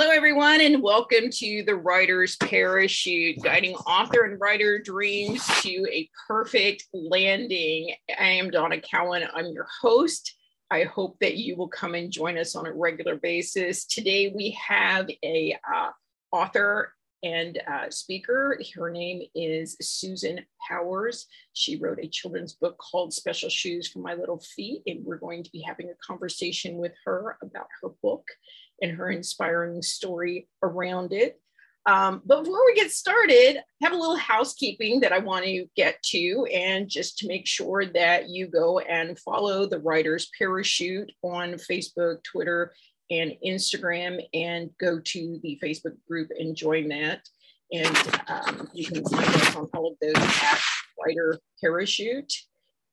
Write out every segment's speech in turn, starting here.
Hello, everyone, and welcome to the Writer's Parachute, guiding author and writer dreams to a perfect landing. I am Donna Cowan. I'm your host. I hope that you will come and join us on a regular basis. Today, we have a uh, author and uh, speaker. Her name is Susan Powers. She wrote a children's book called Special Shoes for My Little Feet, and we're going to be having a conversation with her about her book and her inspiring story around it. Um, but before we get started, I have a little housekeeping that I want to get to, and just to make sure that you go and follow the Writer's Parachute on Facebook, Twitter, and Instagram, and go to the Facebook group and join that. And um, you can find us on all of those at Writer Parachute.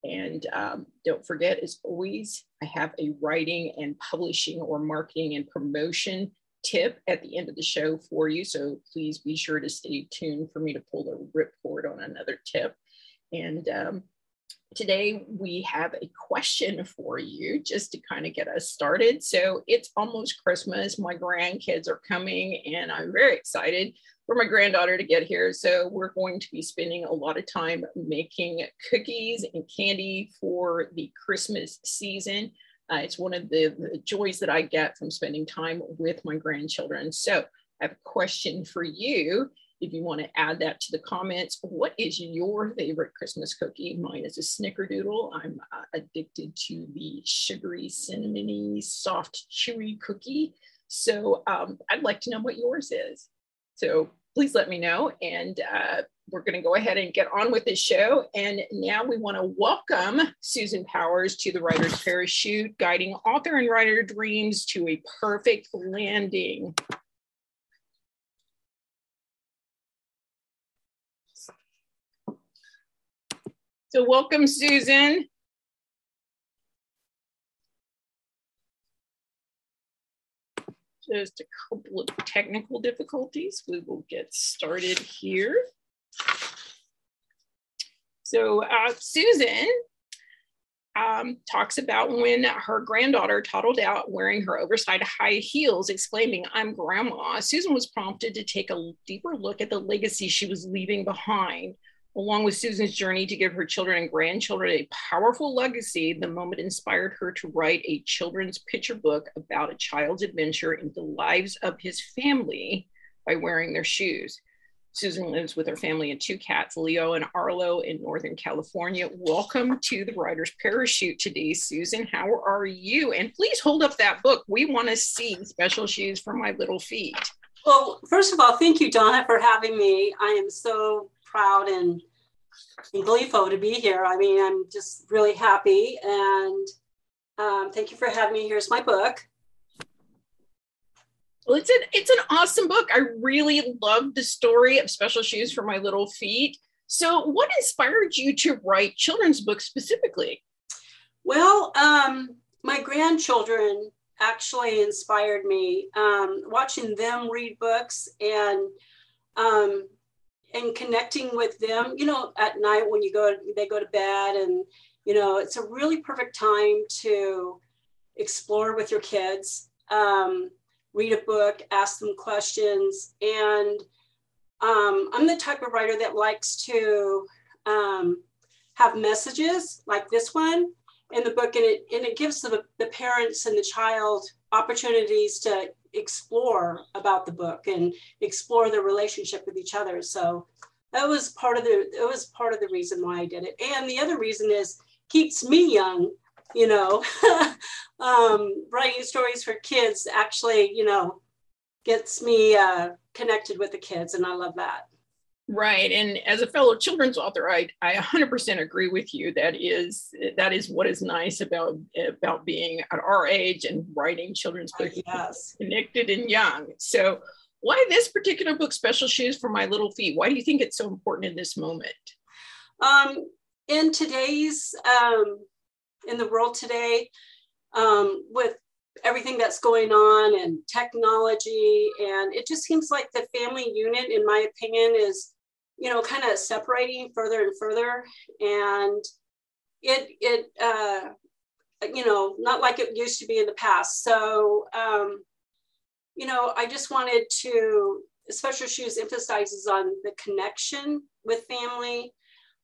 And um, don't forget, as always, I have a writing and publishing or marketing and promotion tip at the end of the show for you. So please be sure to stay tuned for me to pull the ripcord on another tip. And um, today we have a question for you just to kind of get us started. So it's almost Christmas. My grandkids are coming and I'm very excited for my granddaughter to get here. So we're going to be spending a lot of time making cookies and candy for the Christmas season. Uh, it's one of the, the, joys that I get from spending time with my grandchildren. So I have a question for you. If you want to add that to the comments, what is your favorite Christmas cookie? Mine is a snickerdoodle. I'm uh, addicted to the sugary, cinnamony, soft, chewy cookie. So um, I'd like to know what yours is. So please let me know. And uh, we're going to go ahead and get on with this show. And now we want to welcome Susan Powers to the Writer's Parachute, guiding author and writer dreams to a perfect landing. So, welcome, Susan. just a couple of technical difficulties. We will get started here. So uh, Susan um, talks about when her granddaughter toddled out wearing her oversized high heels, exclaiming, I'm grandma. Susan was prompted to take a deeper look at the legacy she was leaving behind along with Susan's journey to give her children and grandchildren a powerful legacy, the moment inspired her to write a children's picture book about a child's adventure into the lives of his family by wearing their shoes. Susan lives with her family and two cats, Leo and Arlo, in Northern California. Welcome to the Writer's Parachute today, Susan. How are you? And please hold up that book. We want to see special shoes for my little feet. Well, first of all, thank you, Donna, for having me. I am so proud and, and gleeful to be here. I mean, I'm just really happy. And um, thank you for having me. Here's my book. Well, it's an it's an awesome book. I really love the story of Special Shoes for My Little Feet. So, what inspired you to write children's books specifically? Well, um, my grandchildren actually inspired me. Um, watching them read books and um, and connecting with them you know at night when you go they go to bed and you know it's a really perfect time to explore with your kids um, read a book ask them questions. And um, i'm the type of writer that likes to um, have messages like this one in the book and it, and it gives the, the parents and the child opportunities to explore about the book and explore their relationship with each other. So that was part of the it was part of the reason why I did it. And the other reason is keeps me young, you know. um, writing stories for kids actually, you know, gets me uh, connected with the kids, and I love that. Right. And as a fellow children's author, I, I 100% agree with you. That is that is what is nice about about being at our age and writing children's books. Yes. Connected and young. So why this particular book, Special Shoes for My Little Feet? Why do you think it's so important in this moment? Um, in today's um, in the world today, um, with everything that's going on and technology and it just seems like the family unit in my opinion is you know, kind of separating further and further. And it, it, uh, you know, not like it used to be in the past. So, um, you know, I just wanted to, Special Shoes emphasizes on the connection with family.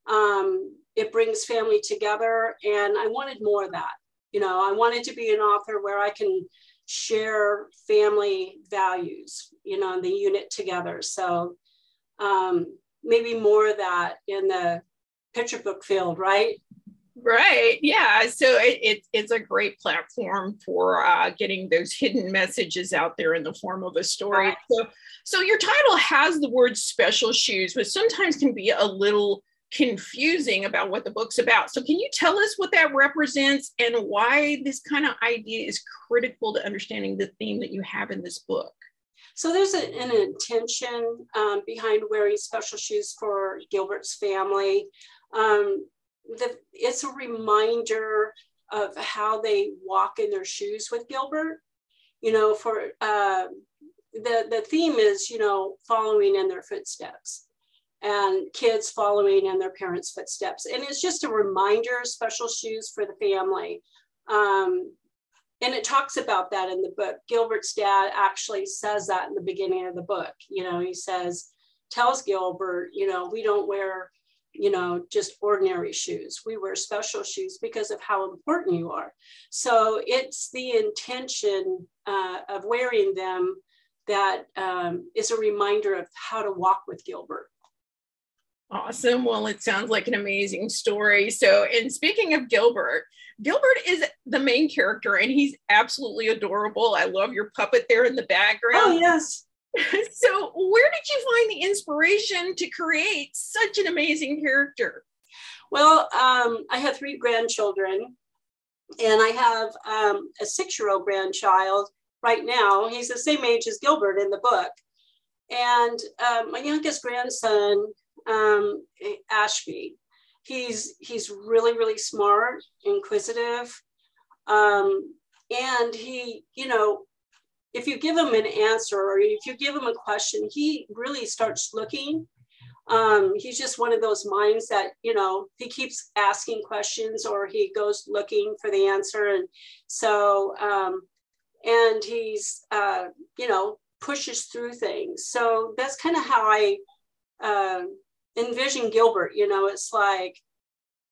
Um, it brings family together, and I wanted more of that. You know, I wanted to be an author where I can share family values, you know, in the unit together. So um, maybe more of that in the picture book field, right? Right. Yeah. So it, it, it's a great platform for uh, getting those hidden messages out there in the form of a story. Right. So, so your title has the word special shoes, which sometimes can be a little confusing about what the book's about. So, can you tell us what that represents and why this kind of idea is critical to understanding the theme that you have in this book? So, there's a, an intention um, behind wearing special shoes for Gilbert's family. Um, the, it's a reminder of how they walk in their shoes with Gilbert. You know, for uh, the the theme is you know following in their footsteps and kids following in their parents' footsteps. And it's just a reminder, special shoes for the family. Um, and it talks about that in the book. Gilbert's dad actually says that in the beginning of the book. You know, he says, tells Gilbert, you know, we don't wear, you know, just ordinary shoes. We wear special shoes because of how important you are. So it's the intention uh, of wearing them that um, is a reminder of how to walk with Gilbert. Awesome. Well, it sounds like an amazing story. So, and speaking of Gilbert, Gilbert is the main character and he's absolutely adorable. I love your puppet there in the background. Oh, yes. so, where did you find the inspiration to create such an amazing character? Well, um, I have three grandchildren, and I have um, a six year old grandchild right now. He's the same age as Gilbert in the book. And um, my youngest grandson um, Ashby. He's he's really really smart, inquisitive, um, and he you know if you give him an answer or if you give him a question, he really starts looking. Um, he's just one of those minds that you know he keeps asking questions or he goes looking for the answer, and so um, and he's uh, you know pushes through things. So that's kind of how I uh, envision Gilbert, you know, it's like,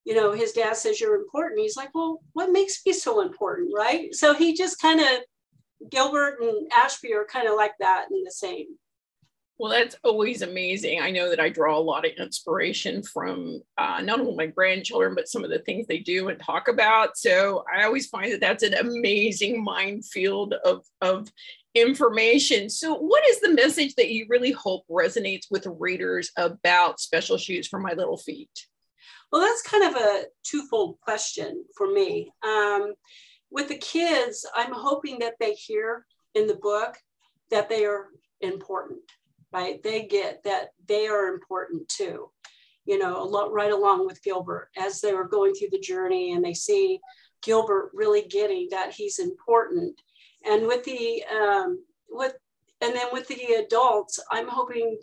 you know, his dad says you're important. He's like, well, what makes me so important, right? So he just kind of, Gilbert and Ashby are kind of like that and the same. Well, that's always amazing. I know that I draw a lot of inspiration from uh, not only my grandchildren, but some of the things they do and talk about. So I always find that that's an amazing minefield of, of information. So, what is the message that you really hope resonates with readers about special shoes for my little feet? Well, that's kind of a twofold question for me. Um, with the kids, I'm hoping that they hear in the book that they are important, right? They get that they are important too. You know, lot, right along with Gilbert as they were going through the journey and they see Gilbert really getting that he's important and with the um, with and then with the adults, I'm hoping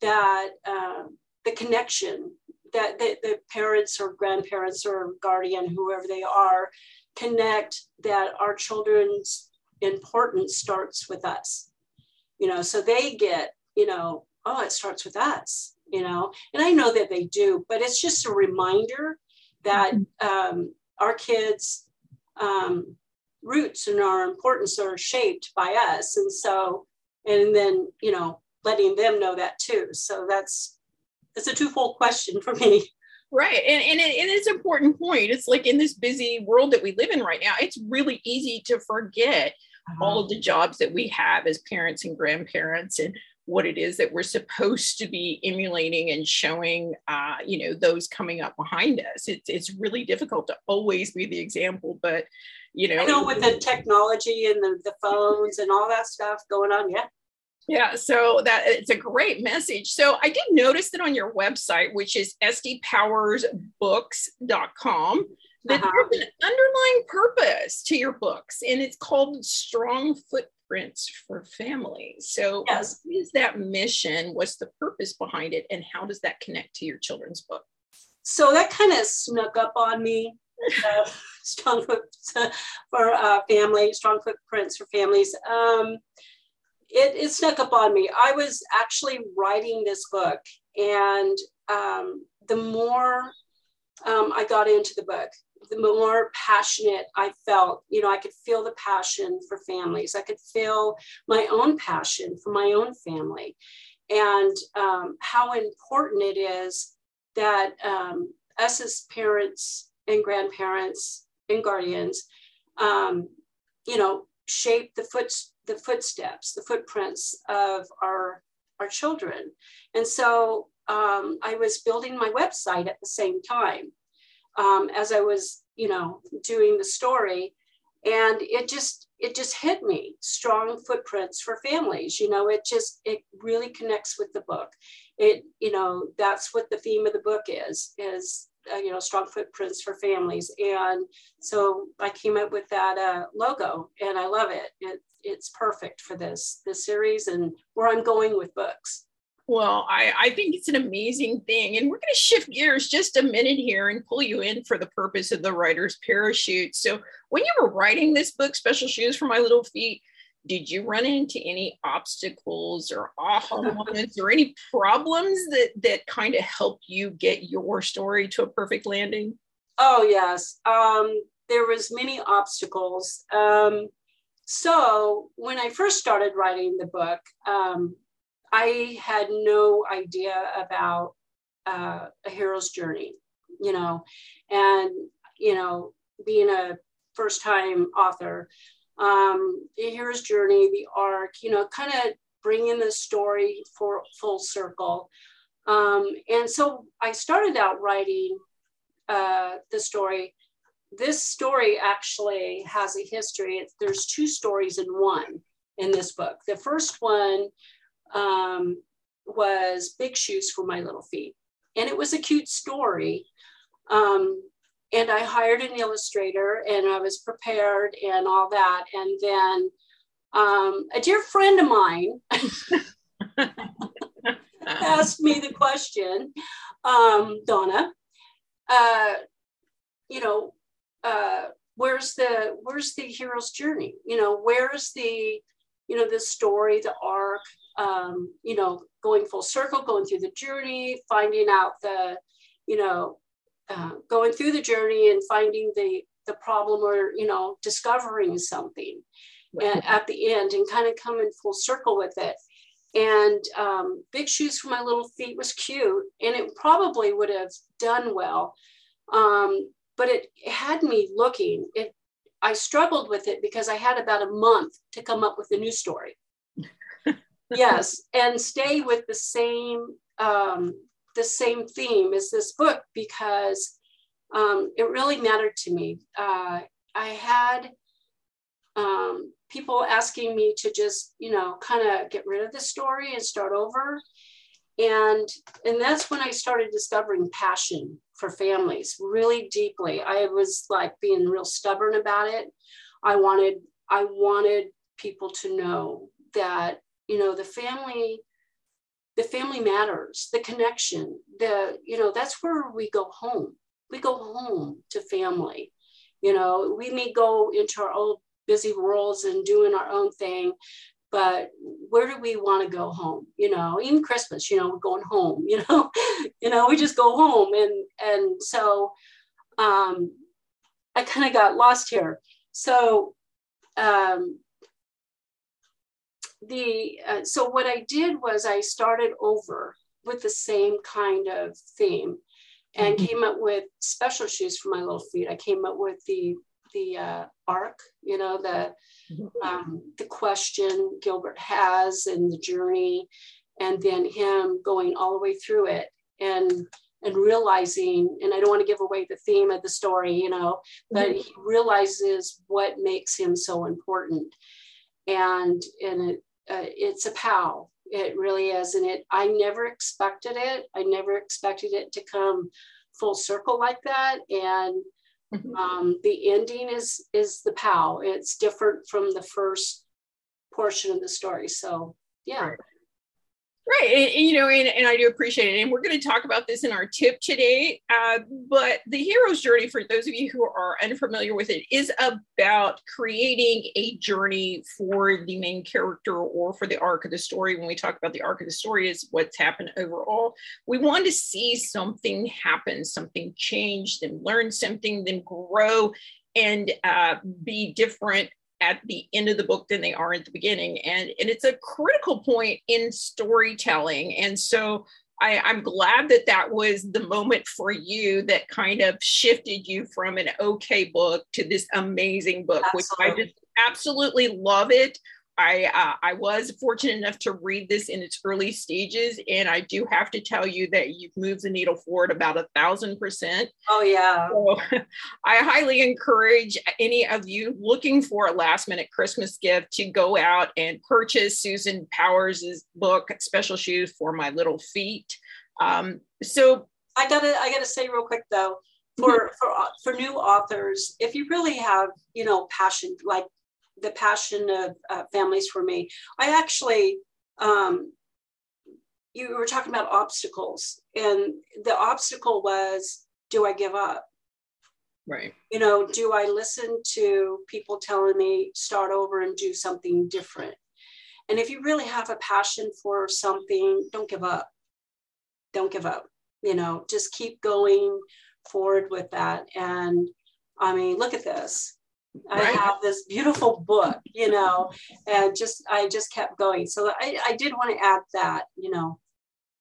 that um, the connection that the, the parents or grandparents or guardian, whoever they are, connect that our children's importance starts with us. You know, so they get, you know, oh, it starts with us, you know, and I know that they do, but it's just a reminder that mm-hmm. um, our kids um, roots and our importance are shaped by us. And so, and then, you know, letting them know that too. So that's, it's a twofold question for me. Right. And, and, it, and it's an important point. It's like in this busy world that we live in right now, it's really easy to forget uh-huh. all of the jobs that we have as parents and grandparents and what it is that we're supposed to be emulating and showing uh, you know those coming up behind us it's, it's really difficult to always be the example but you know, I know with the technology and the, the phones and all that stuff going on. Yeah. Yeah, so that it's a great message. So I did notice that on your website, which is sdpowersbooks.com, that uh-huh. there's an underlying purpose to your books, and it's called Strong Footprints for Families. So, yes. what is that mission? What's the purpose behind it? And how does that connect to your children's book? So, that kind of snuck up on me strong for uh, family, strong footprints for families. Um, it, it snuck up on me. I was actually writing this book, and um, the more um, I got into the book, the more passionate I felt. You know, I could feel the passion for families. I could feel my own passion for my own family, and um, how important it is that um, us as parents and grandparents and guardians, um, you know, shape the foot the footsteps, the footprints of our our children. And so um, I was building my website at the same time um, as I was, you know, doing the story, and it just it just hit me strong footprints for families you know it just it really connects with the book it you know that's what the theme of the book is is uh, you know, strong footprints for families. And so I came up with that uh, logo, and I love it. it. It's perfect for this this series and where I'm going with books. Well, I, I think it's an amazing thing. And we're going to shift gears just a minute here and pull you in for the purpose of the writer's parachute. So, when you were writing this book, Special Shoes for My Little Feet, did you run into any obstacles or aha moments or any problems that that kind of helped you get your story to a perfect landing? Oh yes. Um, there was many obstacles. Um, so when i first started writing the book um, i had no idea about uh, a hero's journey you know and you know being a first time author um, the hero's journey, the arc, you know, kind of bringing the story for full circle. Um, and so I started out writing uh, the story. This story actually has a history. There's two stories in one in this book. The first one um, was Big Shoes for My Little Feet. And it was a cute story. Um, and I hired an illustrator and I was prepared and all that. And then um, a dear friend of mine asked me the question, um, Donna, uh, you know, uh, where's the where's the hero's journey? You know, where's the you know the story, the arc? Um, you know, going full circle, going through the journey, finding out the you know uh, going through the journey and finding the the problem or you know discovering something right. at the end and kind of coming full circle with it. And um, big shoes for my little feet was cute and it probably would have done well um, but it, it had me looking. It i struggled with it because i had about a month to come up with a new story. Yes and stay with the same um, the same theme as this book because um, it really mattered to me. Uh, I had um, people asking me to just, you know, kind of get rid of the story and start over. And, and that's when I started discovering passion for families really deeply. I was like being real stubborn about it. I wanted, I wanted people to know that, you know, the family the family matters the connection the you know that's where we go home. We go home to family you know we may go into our own busy worlds and doing our own thing but where do we want to go home you know? Even christmas you know we're going home you know? You know we just go home and and so um i kind of got lost here. So um the uh, so what I did was I started over with the same kind of theme and mm-hmm. came up with special shoes for my little feet. I came up with the the uh, arc, you know, the mm-hmm. um, the question Gilbert has and the journey, and then him going all the way through it and and realizing, and I don't want to give away the theme of the story, you know, but mm-hmm. he realizes what makes him so important, and and it uh, it's a pal. It really is, and it. I never expected it. I never expected it to come full circle like that, and mm-hmm. um, the ending is is the pal. It's different from the first portion of the story. So yeah. Right. Right. And, you know, and, and I do appreciate it. And we're going to talk about this in our tip today. Uh, but the hero's journey, for those of you who are unfamiliar with it, is about creating a journey for the main character or for the arc of the story. When we talk about the arc of the story, is what's happened overall. We want to see something happen, something change, then learn something, then grow and uh, be different at the end of the book than they are at the beginning. And, and it's a critical point in storytelling. And so I, am glad that that was the moment for you that kind of shifted you from an okay book to this amazing book, Absolutely. which I just absolutely love it. I uh, I was fortunate enough to read this in its early stages, and I do have to tell you that you've moved the needle forward about a thousand percent. Oh yeah. So I highly encourage any of you looking for a last minute Christmas gift to go out and purchase Susan Powers' book, Special Shoes for My Little Feet. Um, so I gotta I gotta say real quick though. For, for for new authors, if you really have you know passion like the passion of uh, families for me. I actually, um, you were talking about obstacles, and the obstacle was, do I give up? Right. You know, do I listen to people telling me start over and do something different? And if you really have a passion for something, don't give up. Don't give up. You know, just keep going forward with that. And I mean, look at this. I have this beautiful book, you know, and just I just kept going. So I, I did want to add that, you know.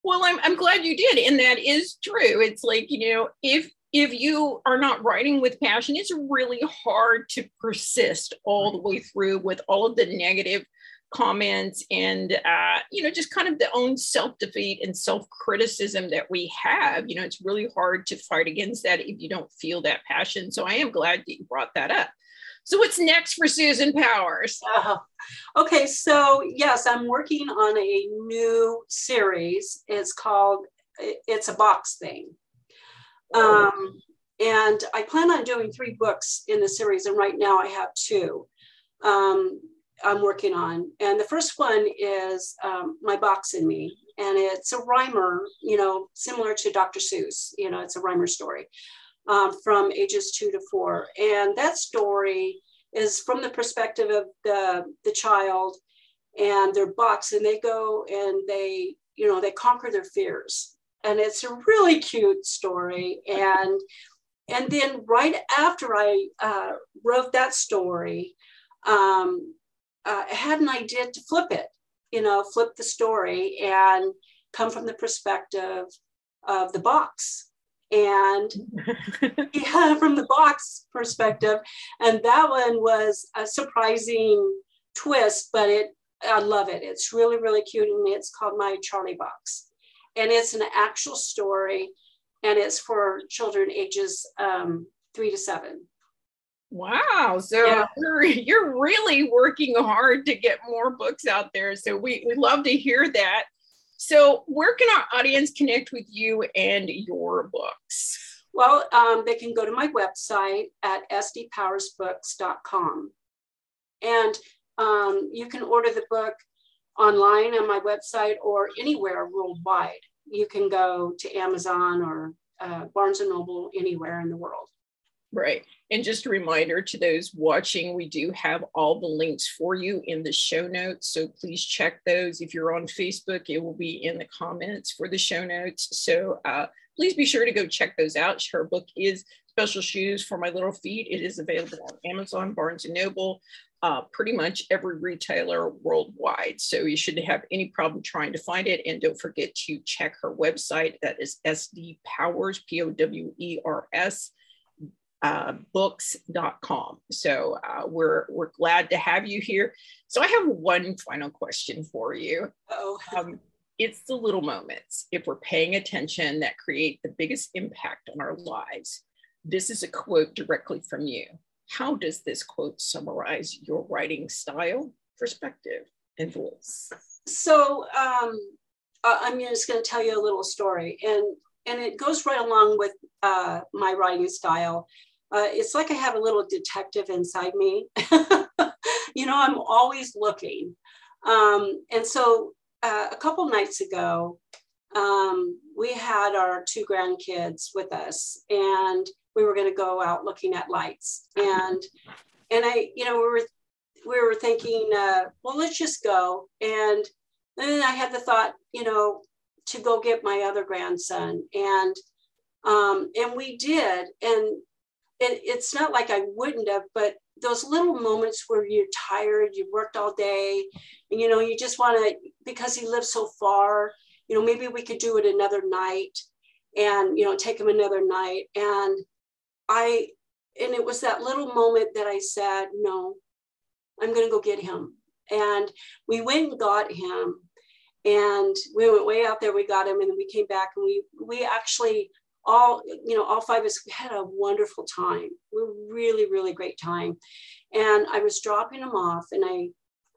Well, I'm I'm glad you did, and that is true. It's like you know, if if you are not writing with passion, it's really hard to persist all the way through with all of the negative comments and uh, you know just kind of the own self-defeat and self-criticism that we have you know it's really hard to fight against that if you don't feel that passion so i am glad that you brought that up so what's next for Susan Powers? Uh, okay, so yes, I'm working on a new series. It's called It's a Box Thing. Um, and I plan on doing three books in the series, and right now I have two. Um, I'm working on. And the first one is um, My Box and Me. And it's a rhymer, you know, similar to Dr. Seuss. You know, it's a rhymer story um, from ages two to four. And that story is from the perspective of the, the child and their box, and they go and they, you know, they conquer their fears. And it's a really cute story. And and then right after I uh, wrote that story, um, uh, I had an idea to flip it, you know, flip the story and come from the perspective of the box and yeah, from the box perspective. And that one was a surprising twist, but it I love it. It's really, really cute. And it's called My Charlie Box. And it's an actual story and it's for children ages um, three to seven. Wow. So yeah. you're, you're really working hard to get more books out there. So we, we love to hear that. So, where can our audience connect with you and your books? Well, um, they can go to my website at sdpowersbooks.com. And um, you can order the book online on my website or anywhere worldwide. You can go to Amazon or uh, Barnes and Noble anywhere in the world. Right. And just a reminder to those watching, we do have all the links for you in the show notes. So please check those. If you're on Facebook, it will be in the comments for the show notes. So uh, please be sure to go check those out. Her book is Special Shoes for My Little Feet. It is available on Amazon, Barnes and Noble, uh, pretty much every retailer worldwide. So you shouldn't have any problem trying to find it. And don't forget to check her website. That is SD Powers, P O W E R S uh, books.com. So uh, we're we're glad to have you here. So I have one final question for you. Oh. Um, it's the little moments, if we're paying attention, that create the biggest impact on our lives. This is a quote directly from you. How does this quote summarize your writing style, perspective, and voice? So um, uh, I'm just going to tell you a little story, and and it goes right along with uh, my writing style uh, it's like I have a little detective inside me. you know, I'm always looking. Um, and so uh, a couple nights ago, um, we had our two grandkids with us, and we were going to go out looking at lights. And and I, you know, we were we were thinking, uh, well, let's just go. And then I had the thought, you know, to go get my other grandson, and um, and we did. And it, it's not like I wouldn't have, but those little moments where you're tired, you worked all day, and you know, you just want to, because he lives so far, you know, maybe we could do it another night and, you know, take him another night. And I, and it was that little moment that I said, no, I'm going to go get him. And we went and got him and we went way out there, we got him and we came back and we, we actually all, you know, all five of us, had a wonderful time. We really, really great time. And I was dropping him off and I,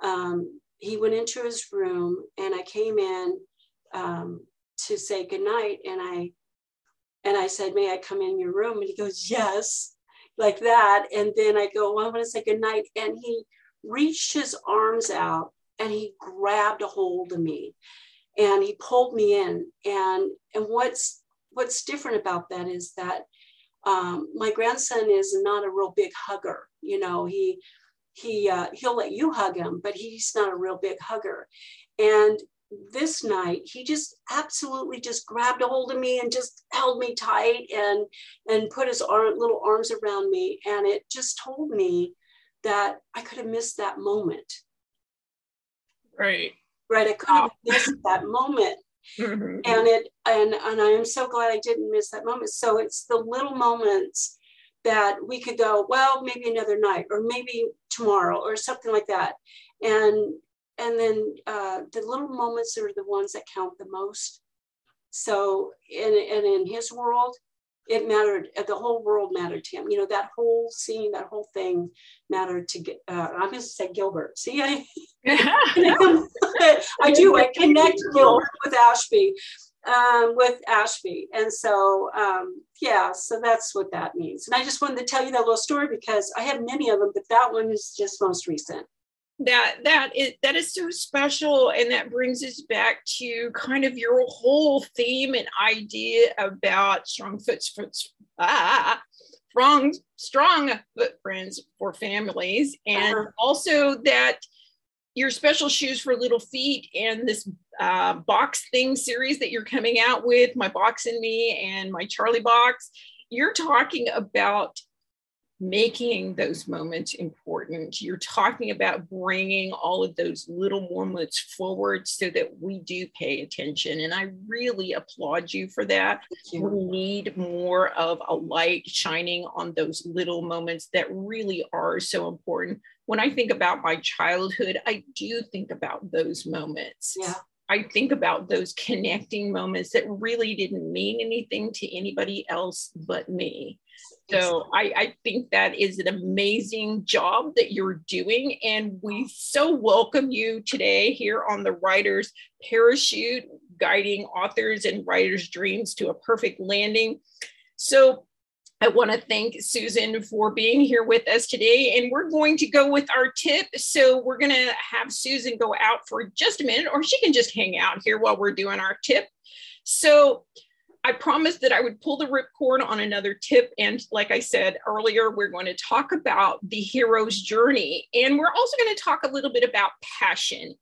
um, he went into his room and I came in um, to say goodnight and I, and I said, may I come in your room? And he goes, yes, like that. And then I go, well, I want to say goodnight. And he reached his arms out and he grabbed a hold of me and he pulled me in. And, and what's what's different about that is that um, my grandson is not a real big hugger. You know, he he uh, he'll let you hug him, but he's not a real big hugger. And this night, he just absolutely just grabbed a hold of me and just held me tight and and put his arm, little arms around me, and it just told me that I could have missed that moment. Right. Right. I could have missed that moment Mm-hmm. And it and and I am so glad I didn't miss that moment. So it's the little moments that we could go, well, maybe another night or maybe tomorrow or something like that. And and then uh, the little moments are the ones that count the most. So in and in his world, it mattered uh, the whole world mattered to him. You know that whole scene that whole thing mattered to uh, i'm going to say gilbert. See i i do i connect gilbert with ashby um, with ashby. And so um, yeah so that's what that means. And i just wanted to tell you that little story because i have many of them but that one is just most recent that that is that is so special and that brings us back to kind of your whole theme and idea about strong footprints ah, strong strong footprints for families and uh-huh. also that your special shoes for little feet and this uh, box thing series that you're coming out with my box and me and my charlie box you're talking about making those moments important. You're talking about bringing all of those little moments forward so that we do pay attention. And I really applaud you for that. You. We need more of a light shining on those little moments that really are so important. When I think about my childhood, I do think about those moments. Yeah. I think about those connecting moments that really didn't mean anything to anybody else but me. So I, I think that is an amazing job that you're doing. And we so welcome you today here on the Writer's Parachute, guiding authors and writers' dreams to a perfect landing. So I want to thank Susan for being here with us today. And we're going to go with our tip. So we're going to have Susan go out for just a minute, or she can just hang out here while we're doing our tip. So I promised that I would pull the ripcord on another tip. And like I said earlier, we're going to talk about the hero's journey. And we're also going to talk a little bit about passion.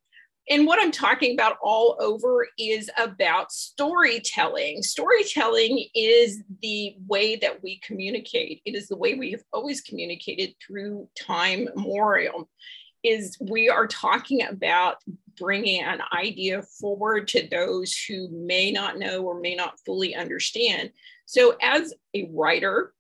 And what I'm talking about all over is about storytelling. Storytelling is the way that we communicate, it is the way we have always communicated through time memorial is we are talking about bringing an idea forward to those who may not know or may not fully understand. So, as a writer,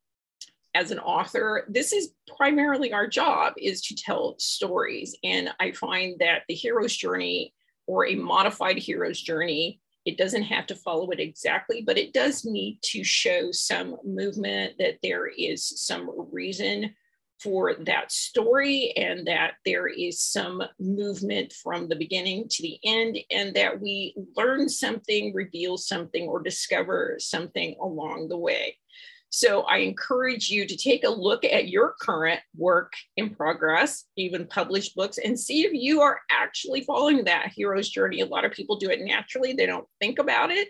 as an author, this is primarily our job is to tell stories. And I find that the hero's journey or a modified hero's journey, it doesn't have to follow it exactly, but it does need to show some movement that there is some reason for that story and that there is some movement from the beginning to the end and that we learn something, reveal something, or discover something along the way. So I encourage you to take a look at your current work in progress, even published books, and see if you are actually following that hero's journey. A lot of people do it naturally, they don't think about it.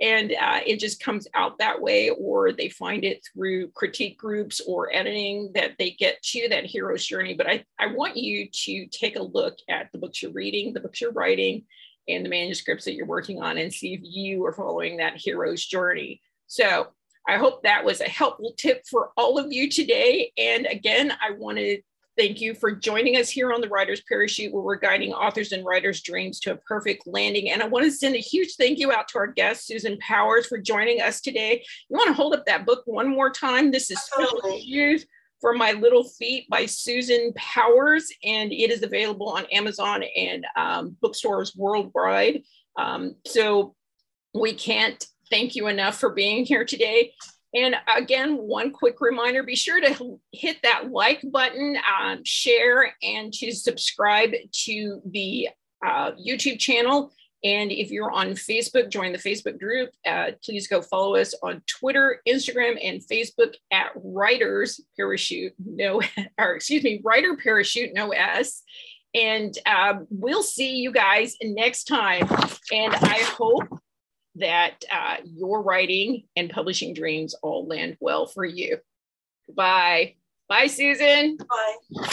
And uh, it just comes out that way, or they find it through critique groups or editing that they get to that hero's journey. But I, I want you to take a look at the books you're reading, the books you're writing, and the manuscripts that you're working on and see if you are following that hero's journey. So I hope that was a helpful tip for all of you today. And again, I want to thank you for joining us here on the Writer's Parachute, where we're guiding authors and writers' dreams to a perfect landing. And I want to send a huge thank you out to our guest, Susan Powers, for joining us today. You want to hold up that book one more time? This is Special Shoes for My Little Feet by Susan Powers, and it is available on Amazon and um, bookstores worldwide. Um, so we can't thank you enough for being here today. And again, one quick reminder be sure to hit that like button, um, share, and to subscribe to the uh, YouTube channel. And if you're on Facebook, join the Facebook group. Uh, please go follow us on Twitter, Instagram, and Facebook at Writers Parachute, no, or excuse me, Writer Parachute, no S. And um, we'll see you guys next time. And I hope that uh, your writing and publishing dreams all land well for you. Bye. Bye, Susan. Bye.